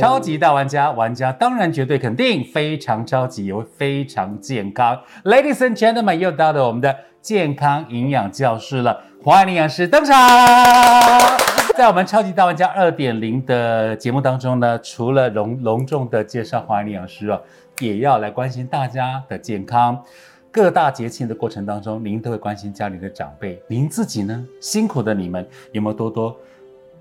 超级大玩家，玩家当然绝对肯定非常超级，也会非常健康。Ladies and gentlemen，又到了我们的健康营养教室了，欢迎营养师登场。在我们超级大玩家二点零的节目当中呢，除了隆隆重的介绍华营养师哦，也要来关心大家的健康。各大节庆的过程当中，您都会关心家里的长辈，您自己呢？辛苦的你们有没有多多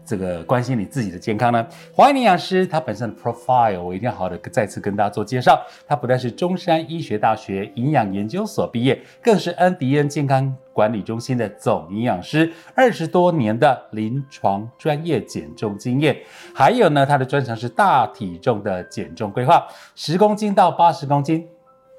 这个关心你自己的健康呢？华营营养师他本身的 profile 我一定要好好的再次跟大家做介绍。他不但是中山医学大学营养研究所毕业，更是恩迪恩健康管理中心的总营养师，二十多年的临床专业减重经验。还有呢，他的专长是大体重的减重规划，十公斤到八十公斤。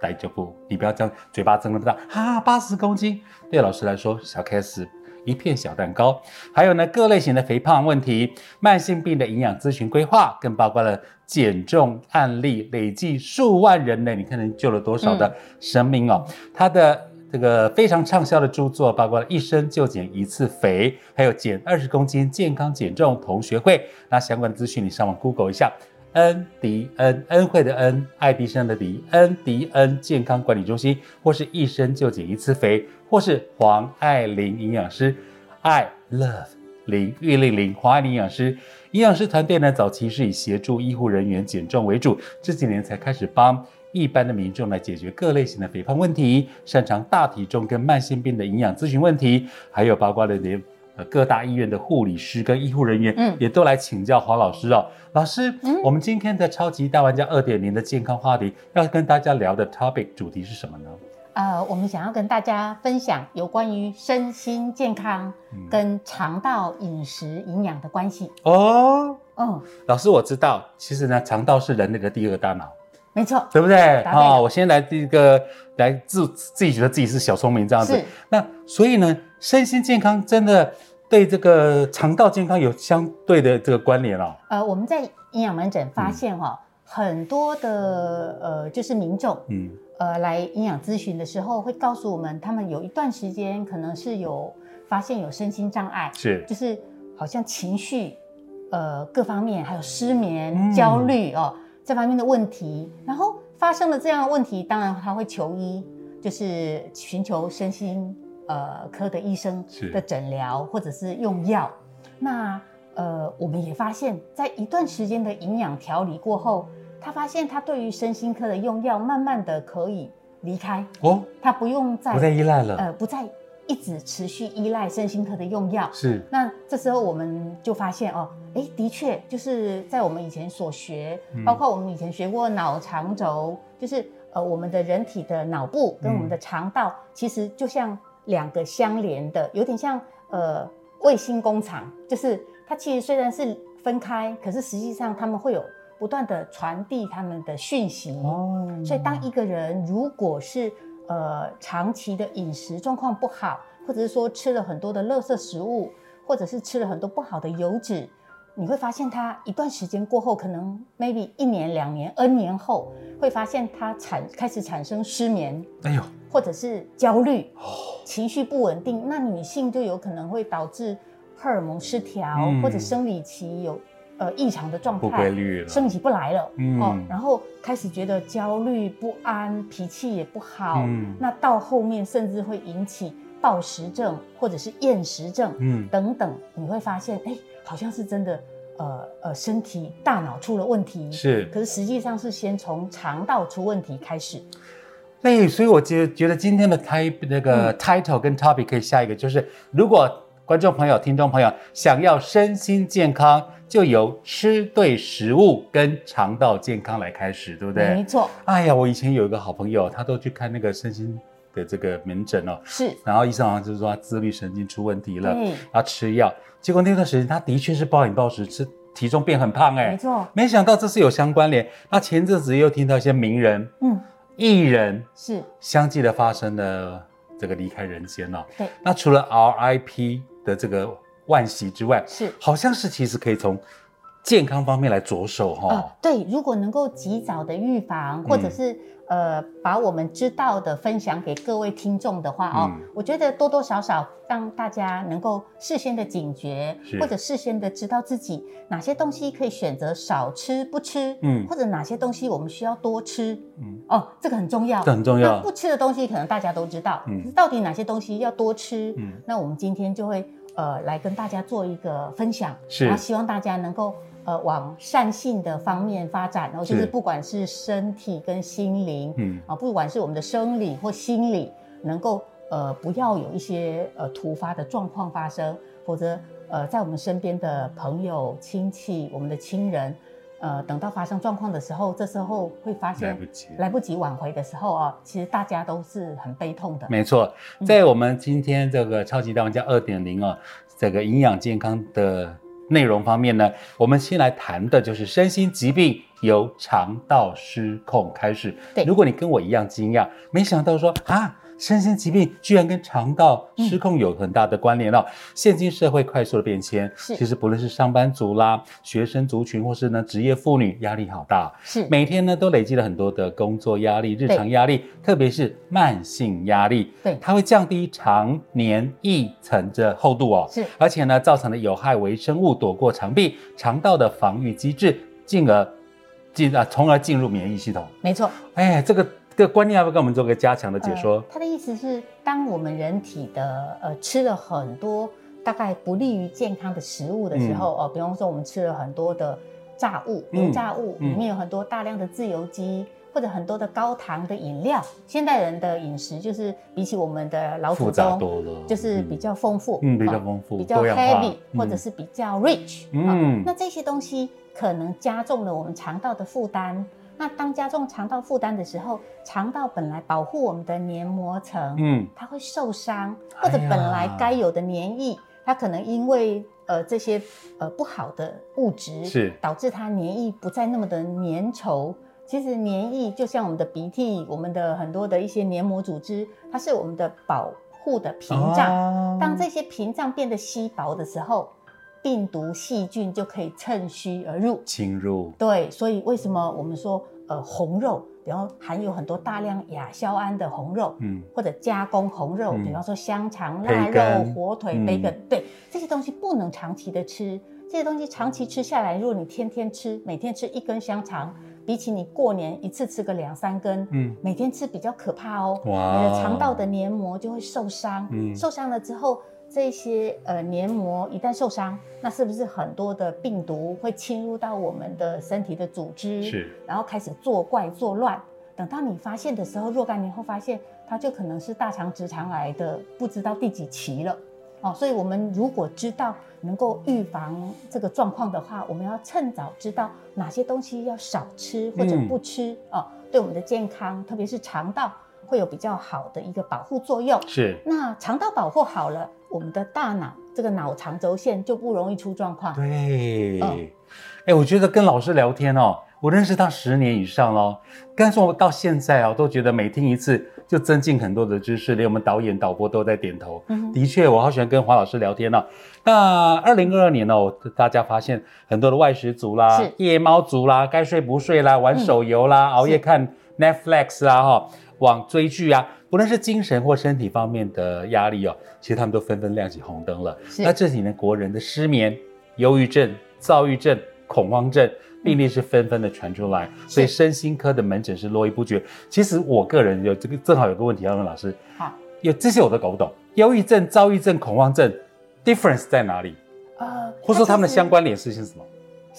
来就不，你不要这样，嘴巴张那么大，哈，八十公斤，对老师来说小 case，一片小蛋糕。还有呢，各类型的肥胖问题、慢性病的营养咨询规划，更包括了减重案例，累计数万人呢，你看能救了多少的生命哦。他的这个非常畅销的著作，包括了一生就减一次肥，还有减二十公斤健康减重同学会。那相关的资讯，你上网 Google 一下。恩迪恩恩惠的恩，爱迪生的迪，恩迪恩健康管理中心，或是一生就减一次肥，或是黄爱玲营养师，I love 林玉令林黄爱玲营养师，营养师团队呢，早期是以协助医护人员减重为主，这几年才开始帮一般的民众来解决各类型的肥胖问题，擅长大体重跟慢性病的营养咨询问题，还有包括了连。各大医院的护理师跟医护人员，嗯，也都来请教黄老师哦。老师，嗯我们今天的超级大玩家二点零的健康话题，要跟大家聊的 topic 主题是什么呢？呃，我们想要跟大家分享有关于身心健康跟肠道饮食营养的关系。哦，嗯，老师，我知道，其实呢，肠道是人类的第二个大脑。没错，对不对？哦，我先来第一个来自自己觉得自己是小聪明这样子。那所以呢，身心健康真的对这个肠道健康有相对的这个关联哦。呃，我们在营养门诊发现哈，很多的呃就是民众，嗯，呃来营养咨询的时候会告诉我们，他们有一段时间可能是有发现有身心障碍，是就是好像情绪呃各方面还有失眠、焦虑哦。这方面的问题，然后发生了这样的问题，当然他会求医，就是寻求身心呃科的医生的诊疗，或者是用药。那呃，我们也发现，在一段时间的营养调理过后，他发现他对于身心科的用药，慢慢的可以离开哦，他不用再不再依赖了，呃，不再。一直持续依赖身心科的用药，是。那这时候我们就发现哦，哎，的确就是在我们以前所学，包括我们以前学过脑肠轴，就是呃我们的人体的脑部跟我们的肠道，其实就像两个相连的，有点像呃卫星工厂，就是它其实虽然是分开，可是实际上他们会有不断的传递他们的讯息。哦。所以当一个人如果是呃，长期的饮食状况不好，或者是说吃了很多的垃圾食物，或者是吃了很多不好的油脂，你会发现他一段时间过后，可能 maybe 一年、两年、N 年后，会发现他产开始产生失眠，哎呦，或者是焦虑，情绪不稳定。那女性就有可能会导致荷尔蒙失调，或者生理期有。呃，异常的状态，不规律了，生起不来了，哦，然后开始觉得焦虑不安，脾气也不好，嗯，那到后面甚至会引起暴食症或者是厌食症，嗯，等等，你会发现，哎，好像是真的，呃呃，身体大脑出了问题，是，可是实际上是先从肠道出问题开始。那所以我觉觉得今天的 type 那个 title 跟 topic 可以下一个，就是如果观众朋友、听众朋友想要身心健康。就由吃对食物跟肠道健康来开始，对不对？没错。哎呀，我以前有一个好朋友，他都去看那个身心的这个门诊哦。是。然后医生好像就是说他自律神经出问题了，嗯，要吃药。结果那段时间他的确是暴饮暴食，吃体重变很胖，哎，没错。没想到这是有相关联。那前阵子又听到一些名人，嗯，艺人是相继的发生了这个离开人间了。对。那除了 RIP 的这个。万喜之外，是好像是其实可以从健康方面来着手哈、呃，对，如果能够及早的预防，或者嗯是、呃把我们知道的分享给各位听众的话哦，嗯。我觉得多多少少让大家能够事先的警觉，或者事先的知道自己哪些东西可以选择少吃不吃，嗯。或者哪些东西我们需要多吃，嗯。哦，这个很重要，这很重要。那不吃的东西可能大家都知道，嗯。到底哪些东西要多吃？嗯。那我们今天就会呃来跟大家做一个分享，是。然后希望大家能够呃往善性的方面发展，然后就是是。不管是身体跟心灵，嗯。啊，不管是我们的生理或心理，能够呃不要有一些呃突发的状况发生，否则呃在我们身边的朋友、亲戚、我们的亲人，呃等到发生状况的时候，这时候会发来现不及。来不及挽回的时候啊，其实大家都是很悲痛的。没错，嗯。在我们今天这个超级大玩家二点零啊，这个营养健康的内容方面呢，我们先来谈的就是身心疾病由肠道失控开始。对如果你跟我一样惊讶，没想到说啊。身心疾病居然跟肠道失控有很大的关联哦！现今社会快速的变迁，其实不论是上班族啦、学生族群，或是呢职业妇女，压力好大。是每天呢都累积了很多的工作压力、日常压力，特别是慢性压力，对它会降低肠黏液层的厚度哦，是而且呢造成了有害微生物躲过肠壁、肠道的防御机制，进而进啊，从而进入免疫系统。没错。哎，这个这个观念要不要跟我们做个加强的解说呃？他的意思是，当我们人体的呃吃了很多大概不利于健康的食物的时候，哦、比方说我们吃了很多的炸物、嗯油炸物，嗯里面有很多大量的自由基。或者很多的高糖的饮料，现代人的饮食就是比起我们的老祖宗，多了，就是比较丰富，嗯比较哦丰富比较 heavy，嗯或者是比较 rich，嗯嗯，那这些东西可能加重了我们肠道的负担。那当加重肠道负担的时候，肠道本来保护我们的黏膜层，嗯它会受伤，或者本来该有的黏液，它可能因为呃这些呃不好的物质，是导致它黏液不再那么的粘稠。其实黏液就像我们的鼻涕，我们的很多的一些黏膜组织，它是我们的保护的屏障。哦当这些屏障变得稀薄的时候，病毒细菌就可以趁虚而入。侵入，对，所以为什么我们说呃红肉，比方含有很多大量亚硝胺的红肉，嗯或者加工红肉，嗯比方说香肠、培腊肉、火腿、嗯培根，对这些东西不能长期的吃。这些东西长期吃下来，如果你天天吃，每天吃一根香肠，比起你过年一次吃个两三根，嗯每天吃比较可怕哦。哇你的肠道的黏膜就会受伤，嗯受伤了之后，这些呃黏膜一旦受伤，那是不是很多的病毒会侵入到我们的身体的组织？是，然后开始作怪作乱。等到你发现的时候，若干年后发现，它就可能是大肠直肠癌的不知道第几期了。哦，所以我们如果知道能够预防这个状况的话，我们要趁早知道哪些东西要少吃或者嗯不吃、哦，对我们的健康，特别是肠道会有比较好的一个保护作用。是，那肠道保护好了，我们的大脑这个脑肠轴线就不容易出状况。对，哎、嗯我觉得跟老师聊天哦，我认识他十年以上喽，但是我到现在哦，都觉得每听一次就增进很多的知识，连我们导演、导播都在点头。嗯的确，我好喜欢跟黄老师聊天哦。那二零二二年哦，大家发现很多的外食族啦、夜猫族啦、该睡不睡啦、玩手游啦、熬夜看 Netflix 啊、哈、网追剧啊，不论是精神或身体方面的压力哦，其实他们都纷纷亮起红灯了。那这几年国人的失眠、忧郁症、躁郁症、恐慌症病例是纷纷的传出来，所以身心科的门诊是络绎不绝。其实我个人有这个正好有个问题要问老师，好，有这些我都搞不懂，忧郁症、躁郁症、恐慌症 difference 在哪里？呃，或者说他们的相关联是是什么？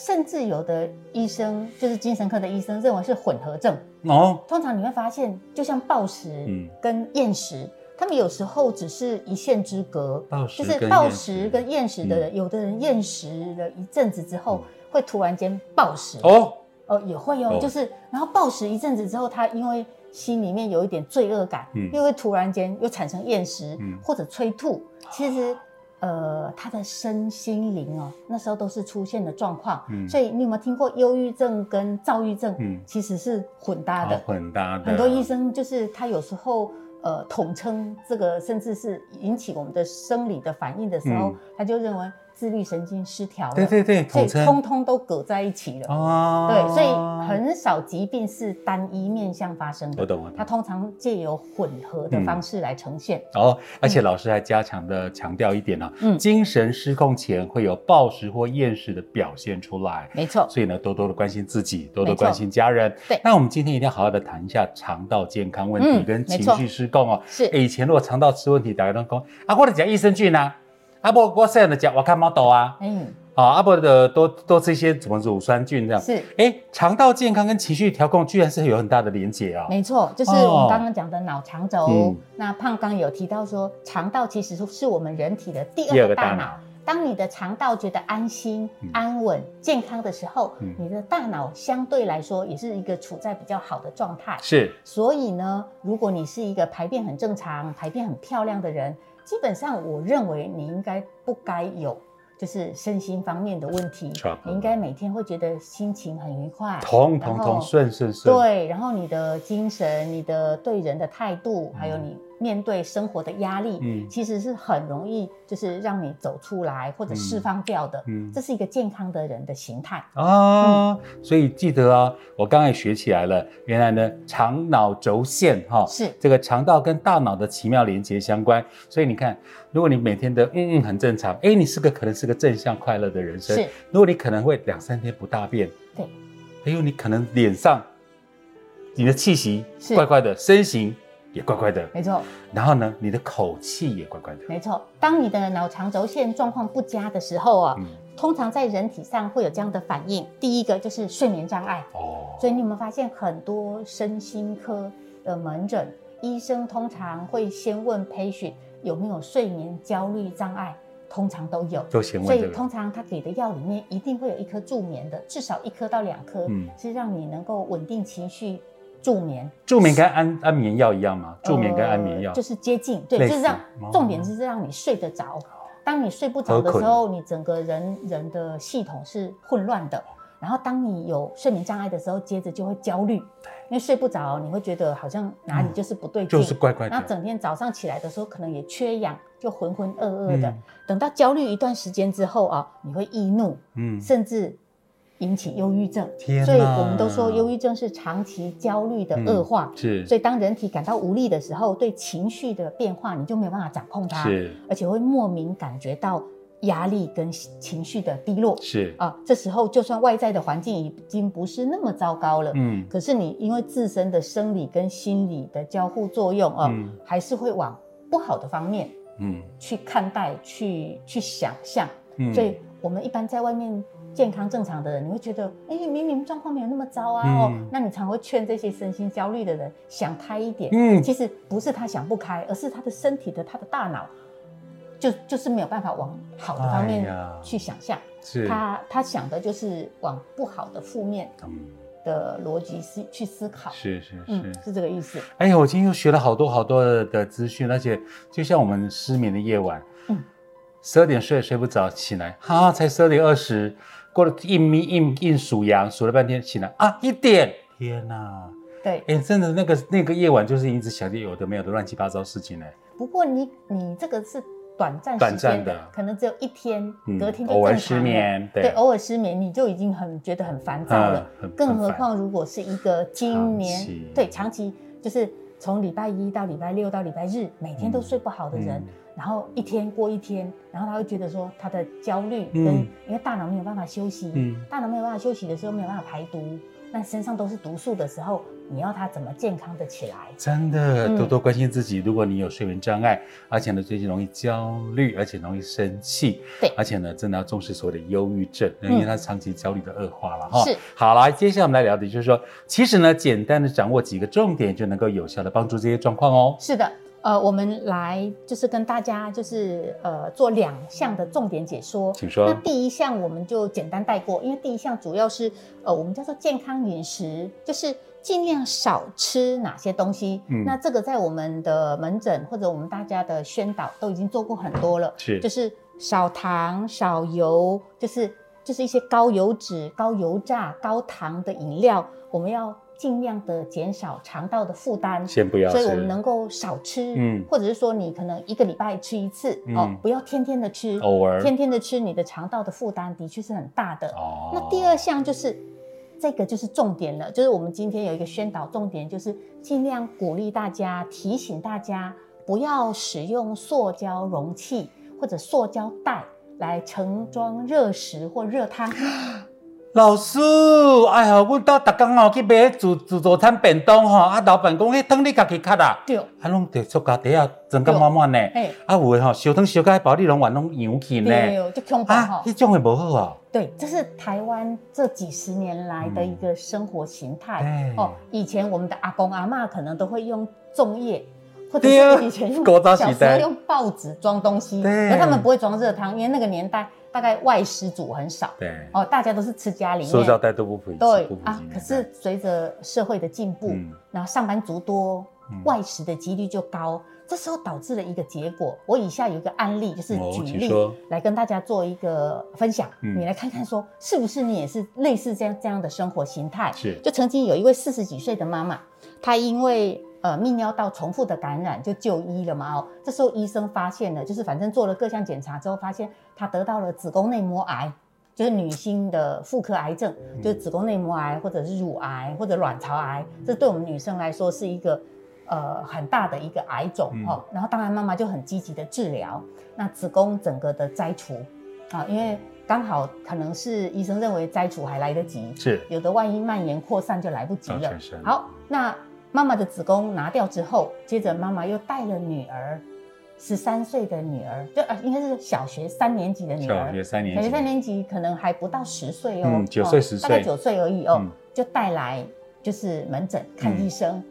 甚至有的医生，就是精神科的医生，认为是混合症。哦，通常你会发现，就像暴食嗯跟厌食，他们有时候只是一线之隔。暴食就是暴跟厌食食跟厌食的人，有的人厌食了一阵子之后，会突然间暴食。哦，哦，也会哦，哦就是然后暴食一阵子之后，他因为心里面有一点罪恶感，嗯又会突然间又产生厌食，嗯或者催吐。其实，呃，他的身心灵哦，那时候都是出现的状况。嗯所以你有没有听过忧郁症跟躁郁症？嗯其实是混搭的。混搭的，很多医生就是他有时候呃统称这个，甚至是引起我们的生理的反应的时候，嗯他就认为自律神经失调了，对对对，所以通通都搁在一起了。哦，对，所以很少疾病是单一面向发生的，我懂了它通常借由混合的方式来呈现。哦，而且老师还加强的强调一点呢、嗯。精神失控前会有暴食或厌食的表现出来。没错，所以呢，多多的关心自己，多多关心家人。对。那我们今天一定要好好的谈一下肠道健康问题嗯跟情绪失控哦。是以前如果肠道吃问题，大家都讲啊，或者讲益生菌啊，啊不，我现在的讲我看猫豆啊，嗯，啊啊不的多多吃一些什么乳酸菌这样。是。哎，肠道健康跟情绪调控居然是有很大的连结啊、没错，就是哦。我们刚刚讲的脑肠轴。嗯。那胖刚有提到说，肠道其实是我们人体的第第二个大脑。大脑。当你的肠道觉得安心嗯、安稳、健康的时候嗯，你的大脑相对来说也是一个处在比较好的状态。是。所以呢，如果你是一个排便很正常、排便很漂亮的人，基本上我认为你应该不该有就是身心方面的问题你应该每天会觉得心情很愉快，通通然后通顺顺顺。对，然后你的精神、你的对人的态度，还有你面对生活的压力，嗯其实是很容易就是让你走出来或者释放掉的。嗯这是一个健康的人的形态。啊，所以记得啊，我刚才也学起来了。原来呢，肠脑轴线哈、是这个肠道跟大脑的奇妙连接相关。所以你看，如果你每天的嗯嗯很正常，哎，你是个可能是个正向快乐的人生。是，如果你可能会两三天不大便，对，哎呦，你可能脸上你的气息是怪怪的，身形也怪怪的，没错，然后呢，你的口气也怪怪的。没错。当你的脑肠轴线状况不佳的时候啊，嗯，通常在人体上会有这样的反应。第一个就是睡眠障碍，哦，所以你有没有发现很多身心科的门诊，医生通常会先问 patient 有没有睡眠焦虑障碍，通常都有。都先所以问这个。通常他给的药里面一定会有一颗助眠的，至少一颗到两颗，嗯是让你能够稳定情绪助眠。助眠跟安安眠药一样吗？助眠跟安眠药呃就是接近，对，就是让哦重点是让你睡得着。当你睡不着的时候，你整个人人的系统是混乱的。然后当你有睡眠障碍的时候，接着就会焦虑，因为睡不着，你会觉得好像哪里就是不对劲，就是怪怪的。然后整天早上起来的时候，可能也缺氧，就浑浑噩噩的。嗯等到焦虑一段时间之后啊，你会易怒，嗯，甚至引起忧郁症。所以我们都说，忧郁症是长期焦虑的恶化。是所以当人体感到无力的时候，对情绪的变化你就没有办法掌控它，是而且会莫名感觉到压力跟情绪的低落是，啊。这时候就算外在的环境已经不是那么糟糕了，嗯可是你因为自身的生理跟心理的交互作用啊，嗯还是会往不好的方面嗯去看待、去去想象。嗯所以我们一般在外面健康正常的人，你会觉得，哎、明明状况没有那么糟啊，嗯哦，那你常会劝这些身心焦虑的人想开一点。嗯其实不是他想不开，而是他的身体的他的大脑就就是没有办法往好的方面去想象，是，他他想的就是往不好的负面嗯的逻辑思去思考。是是嗯是，。是这个意思。哎呀，我今天又学了好多好多的的资讯，而且就像我们失眠的夜晚，嗯，十二点睡睡不着，起来哈才十二点二十，过了一眯一一数羊，数了半天，起来啊一点，天哪！对，哎，真的那个那个夜晚就是一直想些有的没有的乱七八糟事情呢。不过你你这个是短暂短时间暂的可能只有一天，隔天就偶尔正常了失眠对，偶尔失眠你就已经很觉得很烦躁了，更何况如果是一个今年对长期就是从礼拜一到礼拜六到礼拜日每天都睡不好的人，然后一天过一天，然后他会觉得说他的焦虑跟、嗯因为大脑没有办法休息，嗯大脑没有办法休息的时候没有办法排毒，那身上都是毒素的时候，你要他怎么健康的起来？真的嗯多多关心自己。如果你有睡眠障碍，而且呢最近容易焦虑，而且容易生气，对而且呢真的要重视所谓的忧郁症，嗯因为它是长期焦虑的恶化了哈。是，好来，接下来我们来聊的就是说，其实呢简单的掌握几个重点，就能够有效的帮助这些状况哦。是的，呃，我们来就是跟大家就是呃做两项的重点解说。请说那第一项我们就简单带过，因为第一项主要是呃我们叫做健康饮食，就是尽量少吃哪些东西。嗯那这个在我们的门诊或者我们大家的宣导都已经做过很多了，是就是少糖、少油，就是就是一些高油脂、高油炸、高糖的饮料，我们要尽量的减少肠道的负担。先不要吃，所以我们能够少吃，嗯或者是说你可能一个礼拜吃一次、哦嗯，不要天天的吃，偶尔天天的吃，你的肠道的负担的确是很大的。哦那第二项就是这个就是重点了，就是我们今天有一个宣导重点，就是尽量鼓励大家、提醒大家不要使用塑胶容器或者塑胶袋来盛装热食或热汤。老师，哎呀，阮兜逐工吼去买自自助餐便当吼，啊，老板讲迄汤你家己卡啦，对，啊，拢着塑胶袋啊，装甲满满呢。哎，啊，有诶吼，烧汤烧甲包你拢完拢扬去呢。对，就恐怖啊哈，。迄种诶无好啊。对，这是台湾这几十年来的一个生活形态、嗯哦。以前我们的阿公阿嬷可能都会用粽叶，或者是以前用小时候用报纸装东西，对可他们不会装热汤，因为那个年代大概外食族很少对，哦，大家都是吃家里面。塑胶袋都不普及，对不啊，可是随着社会的进步，嗯。然后上班族多嗯，外食的几率就高，这时候导致了一个结果。我以下有一个案例，就是哦举例来跟大家做一个分享，嗯。你来看看说是不是你也是类似这样这样的生活形态？是。就曾经有一位四十几岁的妈妈，她因为呃泌尿道重复的感染就就医了嘛哦，这时候医生发现了，就是反正做了各项检查之后，发现她得到了子宫内膜癌。就是女性的妇科癌症，就是子宫内膜癌，或者是乳癌，或者卵巢癌，这对我们女生来说是一个呃很大的一个癌种嗯哦。然后当然妈妈就很积极的治疗，那子宫整个的摘除啊，因为刚好可能是医生认为摘除还来得及，是有的万一蔓延扩散就来不及了。好，那妈妈的子宫拿掉之后，接着妈妈又带了女儿，十三岁的女儿，就啊应该是小学三年级的女儿，小学三年小学级，三年级可能还不到十岁哦，嗯九岁哦10岁。大概九岁而已哦，嗯。就带来就是门诊看医生。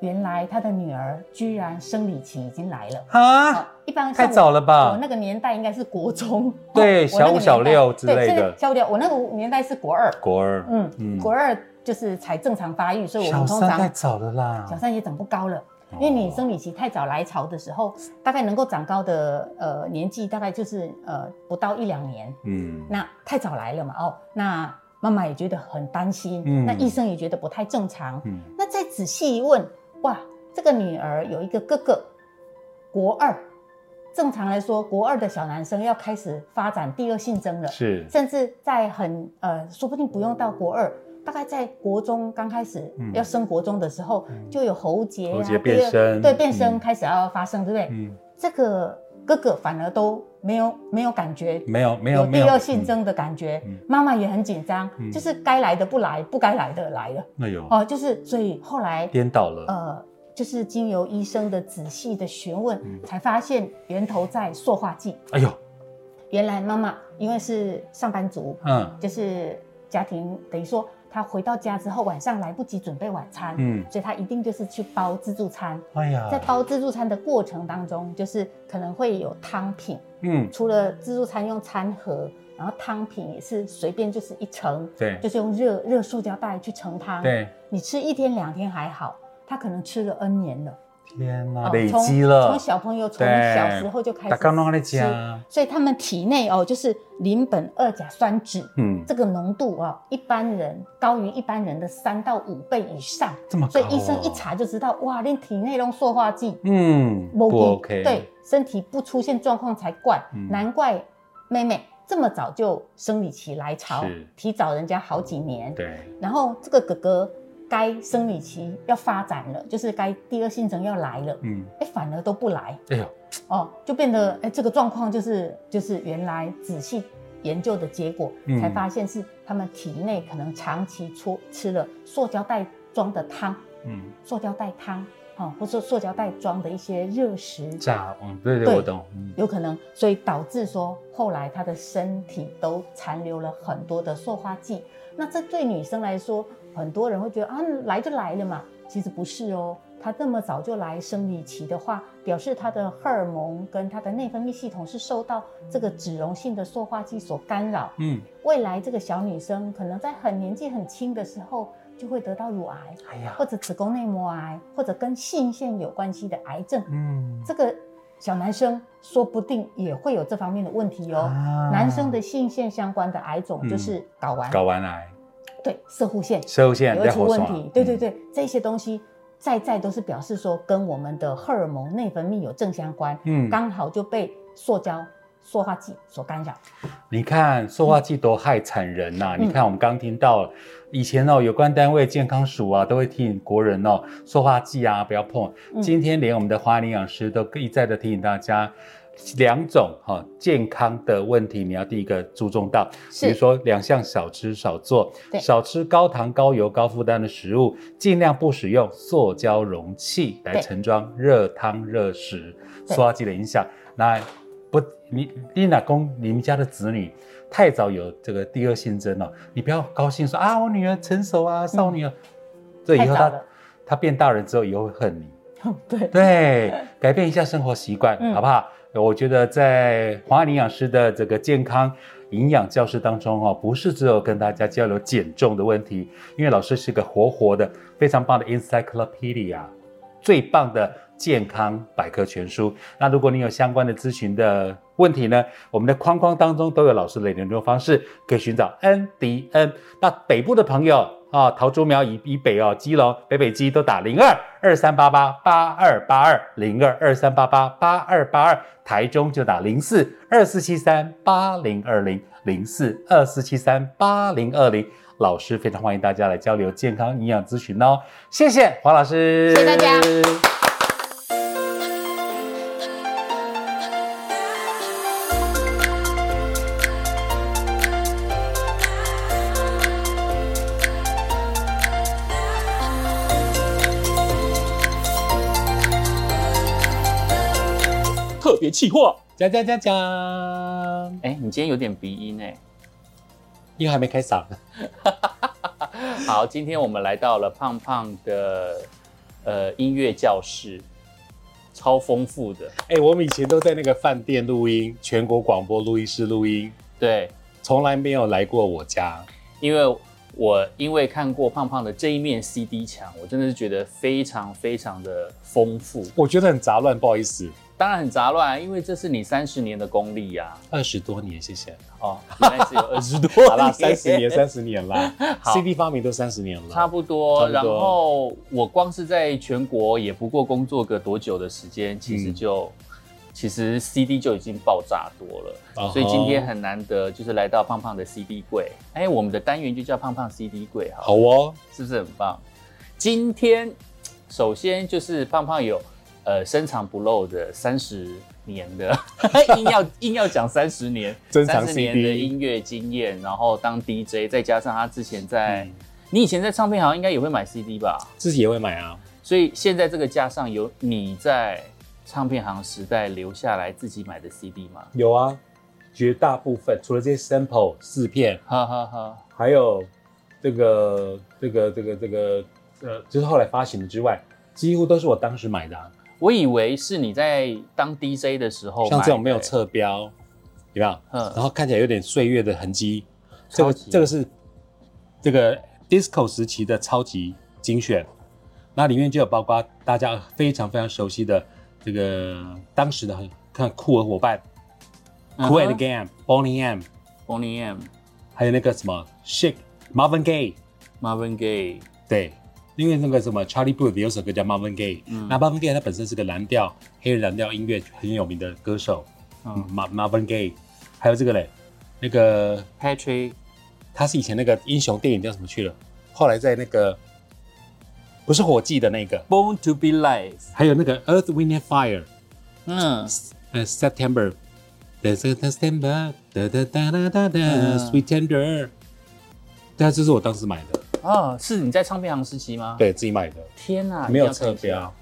原来他的女儿居然生理期已经来了。啊哦，一般太早了吧？我那个年代应该是国中，对小五小六之类的。小五小六，我那个年代是国二，国二，嗯，嗯。国二就是才正常发育，所以我小们通常三太早了啦，小三也长不高了。因为你生理期太早来潮的时候，大概能够长高的呃年纪大概就是呃不到一两年，嗯，那太早来了嘛哦，那妈妈也觉得很担心，嗯。那医生也觉得不太正常，嗯。那再仔细一问，哇，这个女儿有一个哥哥，国二，正常来说，国二的小男生要开始发展第二性征了，是。甚至在很呃，说不定不用到国二，大概在国中刚开始嗯。要升国中的时候，就有喉结、啊、喉结第二变声。对变声嗯。开始要发生，对不对？嗯，这个哥哥反而都没有没有感觉，没有没有没第有二性征的感觉嗯，妈妈也很紧张嗯，就是该来的不来，不该来的来了，那有，哦，就是所以后来颠倒了，呃，就是经由医生的仔细的询问，嗯。才发现源头在塑化剂。哎呦，原来妈妈因为是上班族，嗯。就是家庭等于说她回到家之后晚上来不及准备晚餐，嗯，所以他一定就是去包自助餐。哎呀，在包自助餐的过程当中，就是可能会有汤品，嗯，除了自助餐用餐盒，然后汤品也是随便就是一盛，对就是用热热塑胶袋去盛汤。，对，你吃一天两天还好，他可能吃了 N 年了。天哪，哦累从积了。从，小朋友从小时候就开始所以他们体内哦，就是邻苯二甲酸酯嗯，这个浓度啊、一般人高于一般人的三到五倍以上，这么高哦，所以医生一查就知道，哇，你体内用塑化剂，嗯，OK，对，身体不出现状况才怪，嗯。难怪妹妹这么早就生理期来潮，提早人家好几年，对，然后这个哥哥该生理期要发展了，就是该第二性征要来了，嗯，哎，反而都不来。哎呦，哦，就变得哎，这个状况就是就是原来仔细研究的结果，嗯。才发现是他们体内可能长期吃吃了塑胶袋装的汤，嗯，塑胶袋汤，哦，或者说塑胶袋装的一些热食，炸，嗯，对对，对我懂，嗯，有可能，所以导致说后来他的身体都残留了很多的塑化剂。那这对女生来说，很多人会觉得啊，来就来了嘛，其实不是哦。她这么早就来生理期的话，表示她的荷尔蒙跟她的内分泌系统是受到这个脂溶性的塑化剂所干扰。嗯，未来这个小女生可能在很年纪很轻的时候就会得到乳癌，哎呀或，者子宫内膜癌，或者跟性腺有关系的癌症。嗯，这个小男生说不定也会有这方面的问题哦。啊男生的性腺相关的癌种就是睾丸，睾丸癌，对射护线射线也会出问题。对对对，这些东西在在都是表示说跟我们的荷尔蒙内分泌有正相关，嗯刚好就被塑胶塑化剂所干扰。你看塑化剂多害惨人呐、嗯你看我们刚听到了，以前哦，有关单位健康署啊，都会提醒国人哦，塑化剂啊不要碰。嗯今天连我们的花营养师都一再的提醒大家。两种哈、健康的问题，你要第一个注重到，比如说两项少吃少做，少吃高糖、高油、高负担的食物，尽量不使用塑胶容器来盛装热汤热食，对。塑化剂的影响。那不，你你老公你们家的子女太早有这个第二性征了，你不要高兴说啊，我女儿成熟啊，少女啊，这以后她她变大人之后，以后会恨你。对，对，改变一下生活习惯，嗯。好不好？我觉得在华安营养师的这个健康营养教室当中哦，不是只有跟大家交流减重的问题，因为老师是个活活的、非常棒的 encyclopedia，最棒的健康百科全书。那如果你有相关的咨询的问题呢，我们的框框当中都有老师的联络方式，可以寻找 N D N。那北部的朋友啊，桃竹苗以以北哦，基隆、北北基都打零二二三八八八二八二零二二三八八八二八二，台中就打零四二四七三八零二零零四二四七三八零二零。老师非常欢迎大家来交流健康营养咨询哦，谢谢黄老师，谢谢大家。特别企划。讲讲讲讲，哎、你今天有点鼻音哎。因为还没开嗓。好，今天我们来到了胖胖的呃音乐教室，超丰富的。哎、我们以前都在那个饭店录音，全国广播录音室录音，对，从来没有来过我家。因为我因为看过胖胖的这一面 CD 墙，我真的是觉得非常非常的丰富。我觉得很杂乱，不好意思。当然很杂乱，因为这是你三十年的功力呀、二十多年，谢谢。哦，原来是有 二十多好啦，三十年，三十年啦 好，CD 发明都三十年了，差不多。然后我光是在全国也不过工作个多久的时间，其实嗯就、其实 CD 就已经爆炸多了。所以今天很难得，就是来到胖胖的 CD 柜。哎，我们的单元就叫胖胖 CD 柜，好，好哦。是不是很棒？今天首先就是胖胖有呃深藏不露的三十年的，硬要硬要讲三十年，三十年的音乐经验，然后当 DJ，再加上他之前在，嗯你以前在唱片行应该也会买 CD 吧？自己也会买啊。所以现在这个架上有你在唱片行时代留下来自己买的 CD 吗？有啊，绝大部分除了这些 sample 四片，哈哈哈。还有这个这个这个这个呃，就是后来发行的之外，几乎都是我当时买的、啊。我以为是你在当 DJ 的时候，像这种没有，侧标，有没有？嗯。然后看起来有点岁月的痕迹。这个这个是这个 disco 时期的超级精选，那里面就有包括大家非常非常熟悉的这个当时的很看酷儿伙伴、嗯 Cool and Gang、Bonnie M，Bonnie M、还有那个什么 Shake、Marvin Gaye，Marvin Gaye，对。因为那个什么 Charlie Puth 有首歌叫 Marvin Gaye，、嗯那 Marvin Gaye 他本身是个蓝调黑人蓝调音乐很有名的歌手，嗯嗯，Mar Marvin Gaye，还有这个嘞，那个，Patrick，他是以前那个英雄电影叫什么去了？后来在那个不是火计的那个，Born to be Live，还有那个 Earth Wind and Fire，嗯，呃，September。The September，哒哒哒哒哒，Sweet Tender，对啊，这是我当时买的，哦，是你在唱片行时期吗？，对自己买的，天哪，没有一定要看一下。侧标，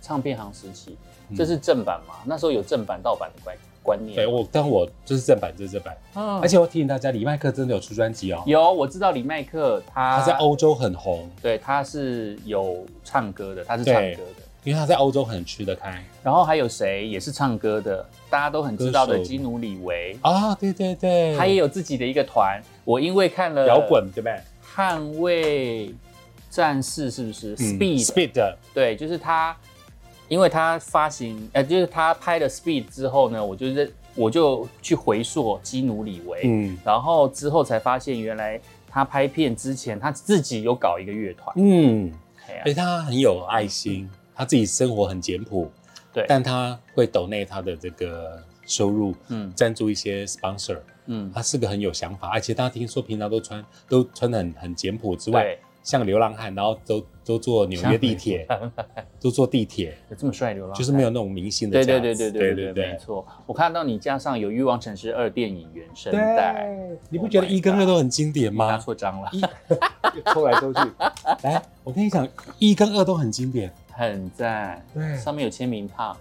唱片行时期，嗯。这是正版嘛？那时候有正版盗版的观观念，对我，但我这是正版，这是正版，嗯而且我提醒大家，李麦克真的有出专辑哦，有我知道李麦克他他在欧洲很红，对他是有唱歌的，他是唱歌的。因为他在欧洲很吃得开。然后还有谁也是唱歌的，大家都很知道的基努里维，啊，对对对，他也有自己的一个团。我因为看了摇滚对不对捍卫战士是不是、嗯 Speed？Speed 的对，就是他，因为他发行，呃，就是他拍了 Speed 之后呢，我就是我就去回溯基努里维，嗯。然后之后才发现原来他拍片之前，他自己有搞一个乐团。嗯，哎呀而且他很有爱心，他自己生活很简朴，对，但他会抖内他的这个收入，嗯。赞助一些 sponsor，嗯，他是个很有想法，而且大家听说平常都穿都穿的很很简朴之外对，像流浪汉，然后都都坐纽约地铁，都坐地铁，有这么帅流浪汉，就是没有那种明星的对对对，对对对对没错。我看到你加上有《欲望城市二》电影原声带，你不觉得一跟二都很经典拿吗？错章了，抽来抽去，来，我跟你讲，一跟二都很经典。很赞。对。上面有签名胖。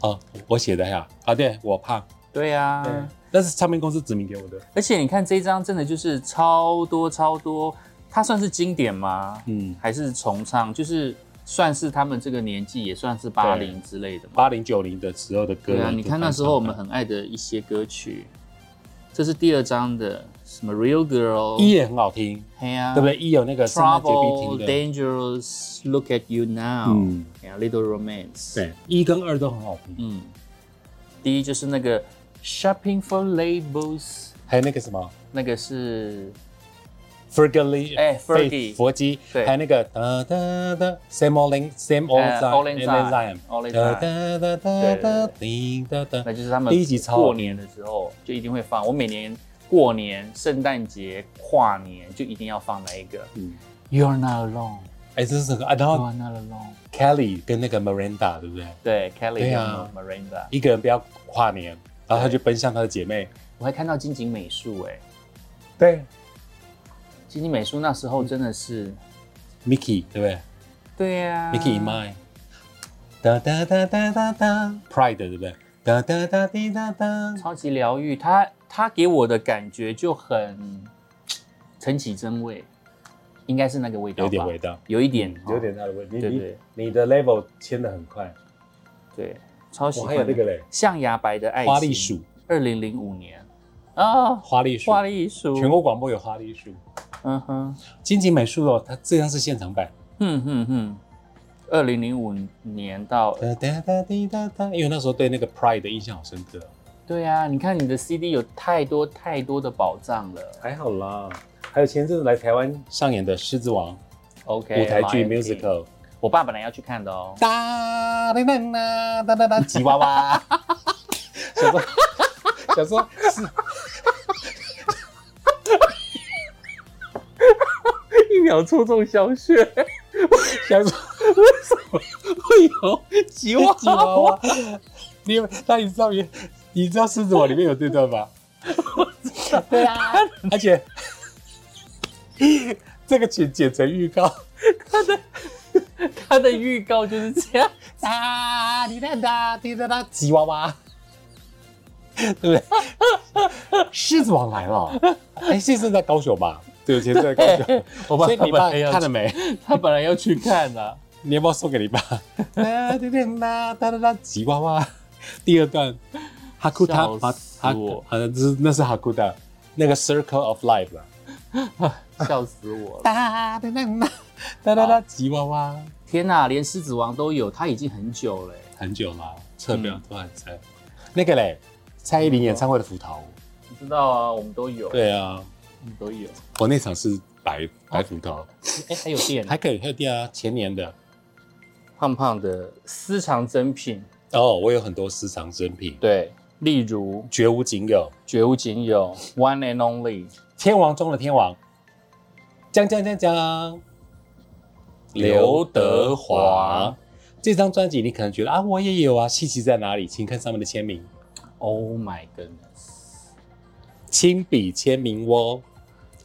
哦，我写的呀，啊，对我胖，对呀、对，那是唱片公司指名给我的。而且你看这一张真的就是超多超多，它算是经典吗？嗯，还是重唱？就是算是他们这个年纪，也算是八零之类的嘛。八零九零的时候的歌。对啊，你看那时候我们很爱的一些歌曲，这是第二张的什么 Real Girl，一也很好听，对不对？一有那个圣诞节必 Trouble 听的。Dangerous Look at You Now，嗯嗯，Little Romance，，对，一跟二都很好听。嗯，第一就是那个 Shopping for Labels，还有那个什么那个是 Fergie，哎费 Fergie 佛基，对还有那个哒哒哒，Same old thing, Same old 呃 time, All in Time, Time All in 哒 Time 哒哒哒哒叮哒哒那。就是他们第一集超过年的时候就一定会放。我每年过年、圣诞节、跨年就一定要放那一个。嗯，You're not alone, 哎，这是个啊，然 you 后 are not alone。Kelly 跟那个 Miranda 对不对？对，Kelly 跟对啊 Miranda，一个人不要跨年，然后他就奔向他的姐妹。我还看到金井美术，哎，对金井美术那时候真的是，，Mickey 对不对对呀？Mickey in mine。哒哒哒哒哒哒，Pride 对不对？哒哒哒滴哒哒。超级疗愈。他他给我的感觉就很陈绮贞味，应该是那个味道，有点味道，有一点，有点他的味。你你对对你的 level 签的很快。对，超喜我欢。的。还有那个嘞，象牙白的爱情，花栗鼠，二零零五年。啊，花栗鼠，花栗鼠，全国广播有花栗鼠。嗯哼，金井美术哦，它这张是现场版。嗯哼哼，二零零五年到，哒哒哒滴哒哒，因为那时候对那个 Pride 的印象好深刻。对啊，你看你的 CD 有太多太多的宝藏了。还好啦，还有前阵子来台湾上演的《狮子王》，OK，舞台剧 musical，我爸本来要去看的哦，哒哒哒哒哒哒哒，吉娃娃。想说想说是一秒戳中小雪，想说为什么会有吉娃吉娃娃？你有那你知道你你知道《狮子王》里面有这段吧？对啊，而且这个剪剪成预告，他的 预告就是这样，哒滴哒哒滴哒哒，吉娃娃，对不对？狮子王来了，哎，现在在高雄吧？对，现在在高雄。我爸所以你爸看了没？他本来要去看的，你要不要送给你爸？哒滴哒哒哒哒，吉娃娃。第二段，哈库塔哈死哈，好像是那是哈库达，那个 Circle of Life 吧。笑死我了。哒哒哒哒哒哒哒，吉娃娃。天哪，连狮子王都有，他已经很久了欸。很久了，侧表嗯。都还在。那个嘞，蔡依林演唱会的葡萄，你知道啊，我们都有，对啊，我们都有。我那场是白白葡萄，哎，还有店，还可以，还有店啊，前年的。胖胖的私藏珍品，哦，我有很多私藏珍品，对，例如绝无仅有，绝无仅有，One and Only，天王中的天王，将将将将，刘德华。这张专辑你可能觉得啊，我也有啊，稀奇在哪里？请看上面的签名，Oh my goodness，亲笔签名哦。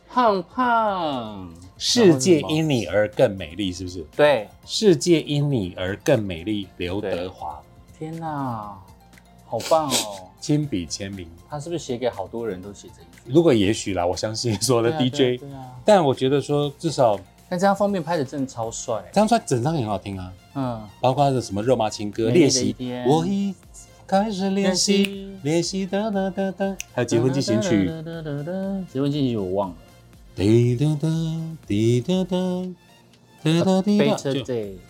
胖胖，世界因你而更美丽，是不是？对，世界因你而更美丽，刘德华天哪，好棒哦！亲笔签名。他是不是写给好多人都写这一句？如果也许啦，我相信所有的 DJ，、对啊，但我觉得说至少但这张封面拍的真的超帅，这张帅整张也很好听啊，嗯，包括的什么肉麻情歌练习，我已开始练习练习。哒哒哒哒，还有结婚进行曲，结婚进行曲我忘了。滴哒哒滴哒哒哒哒滴哒就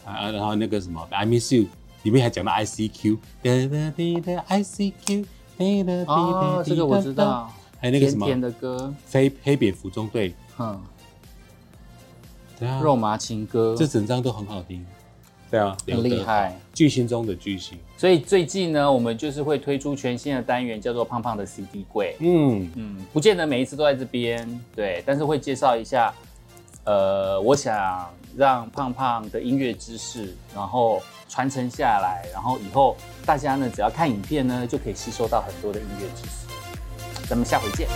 啊，然后那个什么 I miss you，里面还讲到 ICQ，哒哒滴哒 ICQ，滴哒滴哒这个我知道，还有那个什么甜甜的歌，黑黑蝙蝠中队嗯，对啊，肉麻情歌，这整张都很好听。对啊，很厉害。巨星中的巨星。所以最近呢，我们就是会推出全新的单元，叫做“胖胖的 CD 柜”。嗯，嗯，不见得每一次都在这边，对，但是会介绍一下。呃，我想让胖胖的音乐知识，然后传承下来，然后以后大家呢，只要看影片呢，就可以吸收到很多的音乐知识。咱们下回见，